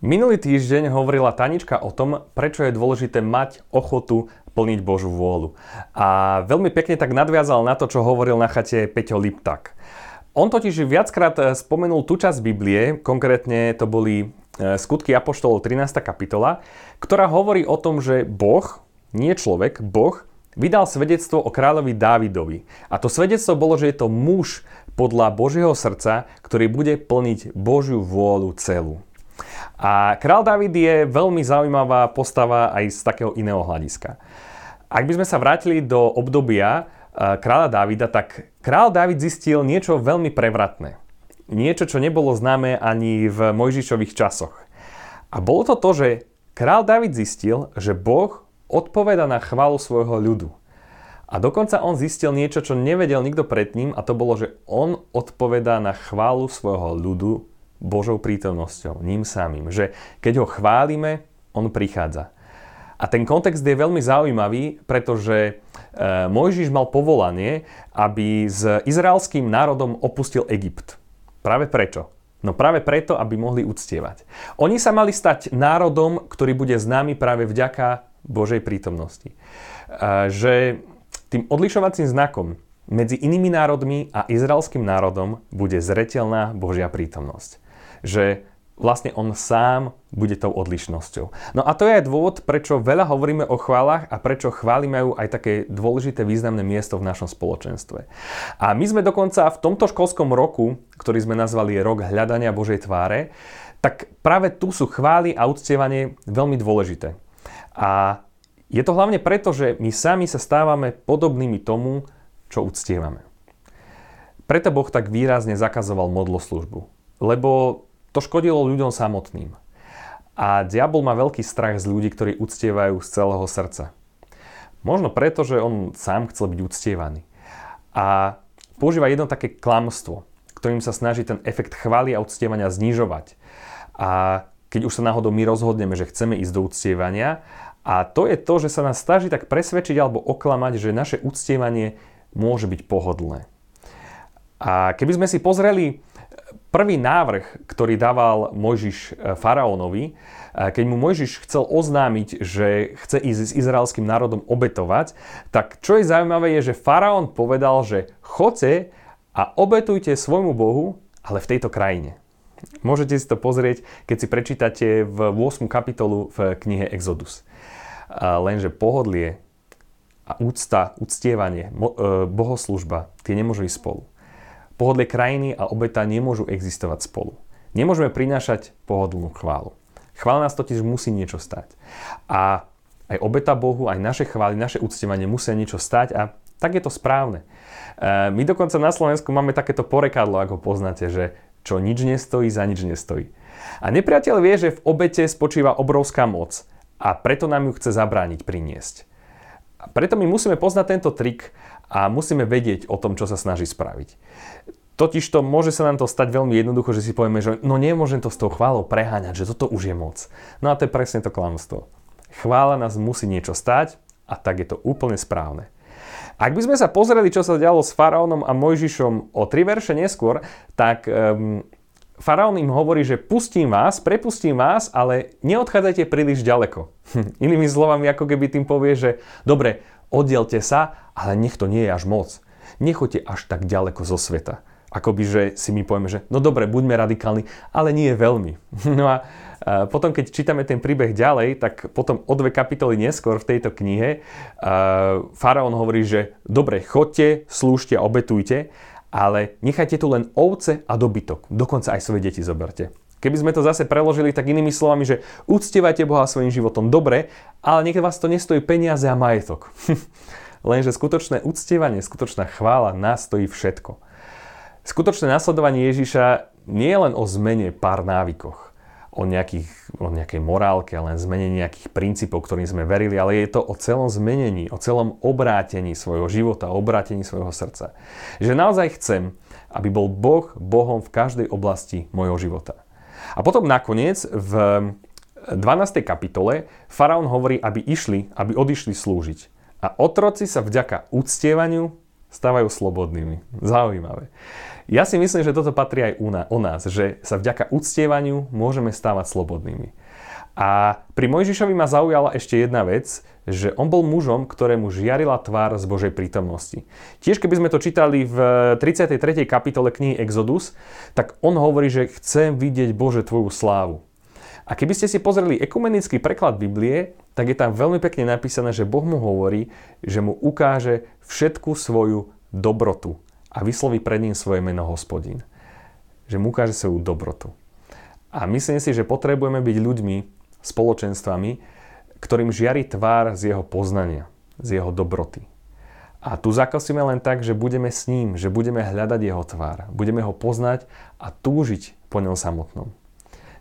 Minulý týždeň hovorila Tanička o tom, prečo je dôležité mať ochotu plniť Božú vôľu. A veľmi pekne tak nadviazal na to, čo hovoril na chate Peťo Liptak. On totiž viackrát spomenul tú časť Biblie, konkrétne to boli e, skutky Apoštolov 13. kapitola, ktorá hovorí o tom, že Boh, nie človek, Boh, vydal svedectvo o kráľovi Dávidovi. A to svedectvo bolo, že je to muž podľa Božieho srdca, ktorý bude plniť Božiu vôľu celú. A král David je veľmi zaujímavá postava aj z takého iného hľadiska. Ak by sme sa vrátili do obdobia e, kráľa Davida, tak král David zistil niečo veľmi prevratné. Niečo, čo nebolo známe ani v Mojžišových časoch. A bolo to to, že král David zistil, že Boh odpoveda na chválu svojho ľudu. A dokonca on zistil niečo, čo nevedel nikto pred ním a to bolo, že on odpovedá na chválu svojho ľudu Božou prítomnosťou, ním samým. Že keď ho chválime, on prichádza. A ten kontext je veľmi zaujímavý, pretože e, Mojžiš mal povolanie, aby s izraelským národom opustil Egypt. Práve prečo? No práve preto, aby mohli uctievať. Oni sa mali stať národom, ktorý bude známy práve vďaka Božej prítomnosti. E, že tým odlišovacím znakom medzi inými národmi a izraelským národom bude zretelná Božia prítomnosť že vlastne on sám bude tou odlišnosťou. No a to je aj dôvod, prečo veľa hovoríme o chválach a prečo chvály majú aj také dôležité významné miesto v našom spoločenstve. A my sme dokonca v tomto školskom roku, ktorý sme nazvali Rok hľadania Božej tváre, tak práve tu sú chvály a uctievanie veľmi dôležité. A je to hlavne preto, že my sami sa stávame podobnými tomu, čo uctievame. Preto Boh tak výrazne zakazoval modloslužbu. Lebo to škodilo ľuďom samotným. A diabol má veľký strach z ľudí, ktorí uctievajú z celého srdca. Možno preto, že on sám chcel byť uctievaný. A používa jedno také klamstvo, ktorým sa snaží ten efekt chvály a uctievania znižovať. A keď už sa náhodou my rozhodneme, že chceme ísť do uctievania, a to je to, že sa nás snaží tak presvedčiť alebo oklamať, že naše uctievanie môže byť pohodlné. A keby sme si pozreli Prvý návrh, ktorý dával Mojžiš e, faraónovi, e, keď mu Mojžiš chcel oznámiť, že chce ísť s izraelským národom obetovať, tak čo je zaujímavé je, že faraón povedal, že chodte a obetujte svojmu Bohu, ale v tejto krajine. Môžete si to pozrieť, keď si prečítate v 8. kapitolu v knihe Exodus. Lenže pohodlie a úcta, uctievanie, e, bohoslužba, tie nemôžu ísť spolu. Pohodlie krajiny a obeta nemôžu existovať spolu. Nemôžeme prinášať pohodlnú chválu. Chvála nás totiž musí niečo stať. A aj obeta Bohu, aj naše chvály, naše uctievanie musia niečo stať a tak je to správne. E, my dokonca na Slovensku máme takéto porekadlo, ako poznáte, že čo nič nestojí, za nič nestojí. A nepriateľ vie, že v obete spočíva obrovská moc a preto nám ju chce zabrániť priniesť. A preto my musíme poznať tento trik a musíme vedieť o tom, čo sa snaží spraviť. Totiž to môže sa nám to stať veľmi jednoducho, že si povieme, že no nemôžem to s tou chválou preháňať, že toto už je moc. No a to je presne to klamstvo. Chvála nás musí niečo stať a tak je to úplne správne. Ak by sme sa pozreli, čo sa dialo s faraónom a Mojžišom o tri verše neskôr, tak um, faraón im hovorí, že pustím vás, prepustím vás, ale neodchádzajte príliš ďaleko. Inými slovami, ako keby tým povie, že dobre, oddielte sa, ale nech to nie je až moc. Nechoďte až tak ďaleko zo sveta. Akoby, že si my povieme, že no dobre, buďme radikálni, ale nie veľmi. No a potom, keď čítame ten príbeh ďalej, tak potom o dve kapitoly neskôr v tejto knihe faraón hovorí, že dobre, chodte, slúžte obetujte, ale nechajte tu len ovce a dobytok. Dokonca aj svoje deti zoberte. Keby sme to zase preložili tak inými slovami, že uctievajte Boha svojim životom dobre, ale nech vás to nestojí peniaze a majetok. Lenže skutočné uctievanie, skutočná chvála nás stojí všetko. Skutočné nasledovanie Ježiša nie je len o zmene pár návykoch, o, nejakých, o nejakej morálke, len zmene nejakých princípov, ktorým sme verili, ale je to o celom zmenení, o celom obrátení svojho života, obrátení svojho srdca. Že naozaj chcem, aby bol Boh Bohom v každej oblasti mojho života. A potom nakoniec v 12. kapitole faraón hovorí, aby išli, aby odišli slúžiť. A otroci sa vďaka uctievaniu stávajú slobodnými. Zaujímavé. Ja si myslím, že toto patrí aj o nás, že sa vďaka uctievaniu môžeme stávať slobodnými. A pri Mojžišovi ma zaujala ešte jedna vec, že on bol mužom, ktorému žiarila tvár z Božej prítomnosti. Tiež keby sme to čítali v 33. kapitole knihy Exodus, tak on hovorí, že chcem vidieť Bože tvoju slávu. A keby ste si pozreli ekumenický preklad Biblie, tak je tam veľmi pekne napísané, že Boh mu hovorí, že mu ukáže všetku svoju dobrotu a vysloví pred ním svoje meno hospodín. Že mu ukáže svoju dobrotu. A myslím si, že potrebujeme byť ľuďmi, spoločenstvami, ktorým žiari tvár z jeho poznania, z jeho dobroty. A tu zakosíme len tak, že budeme s ním, že budeme hľadať jeho tvár, budeme ho poznať a túžiť po ňom samotnom.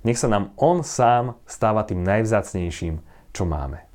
Nech sa nám on sám stáva tým najvzácnejším, čo máme.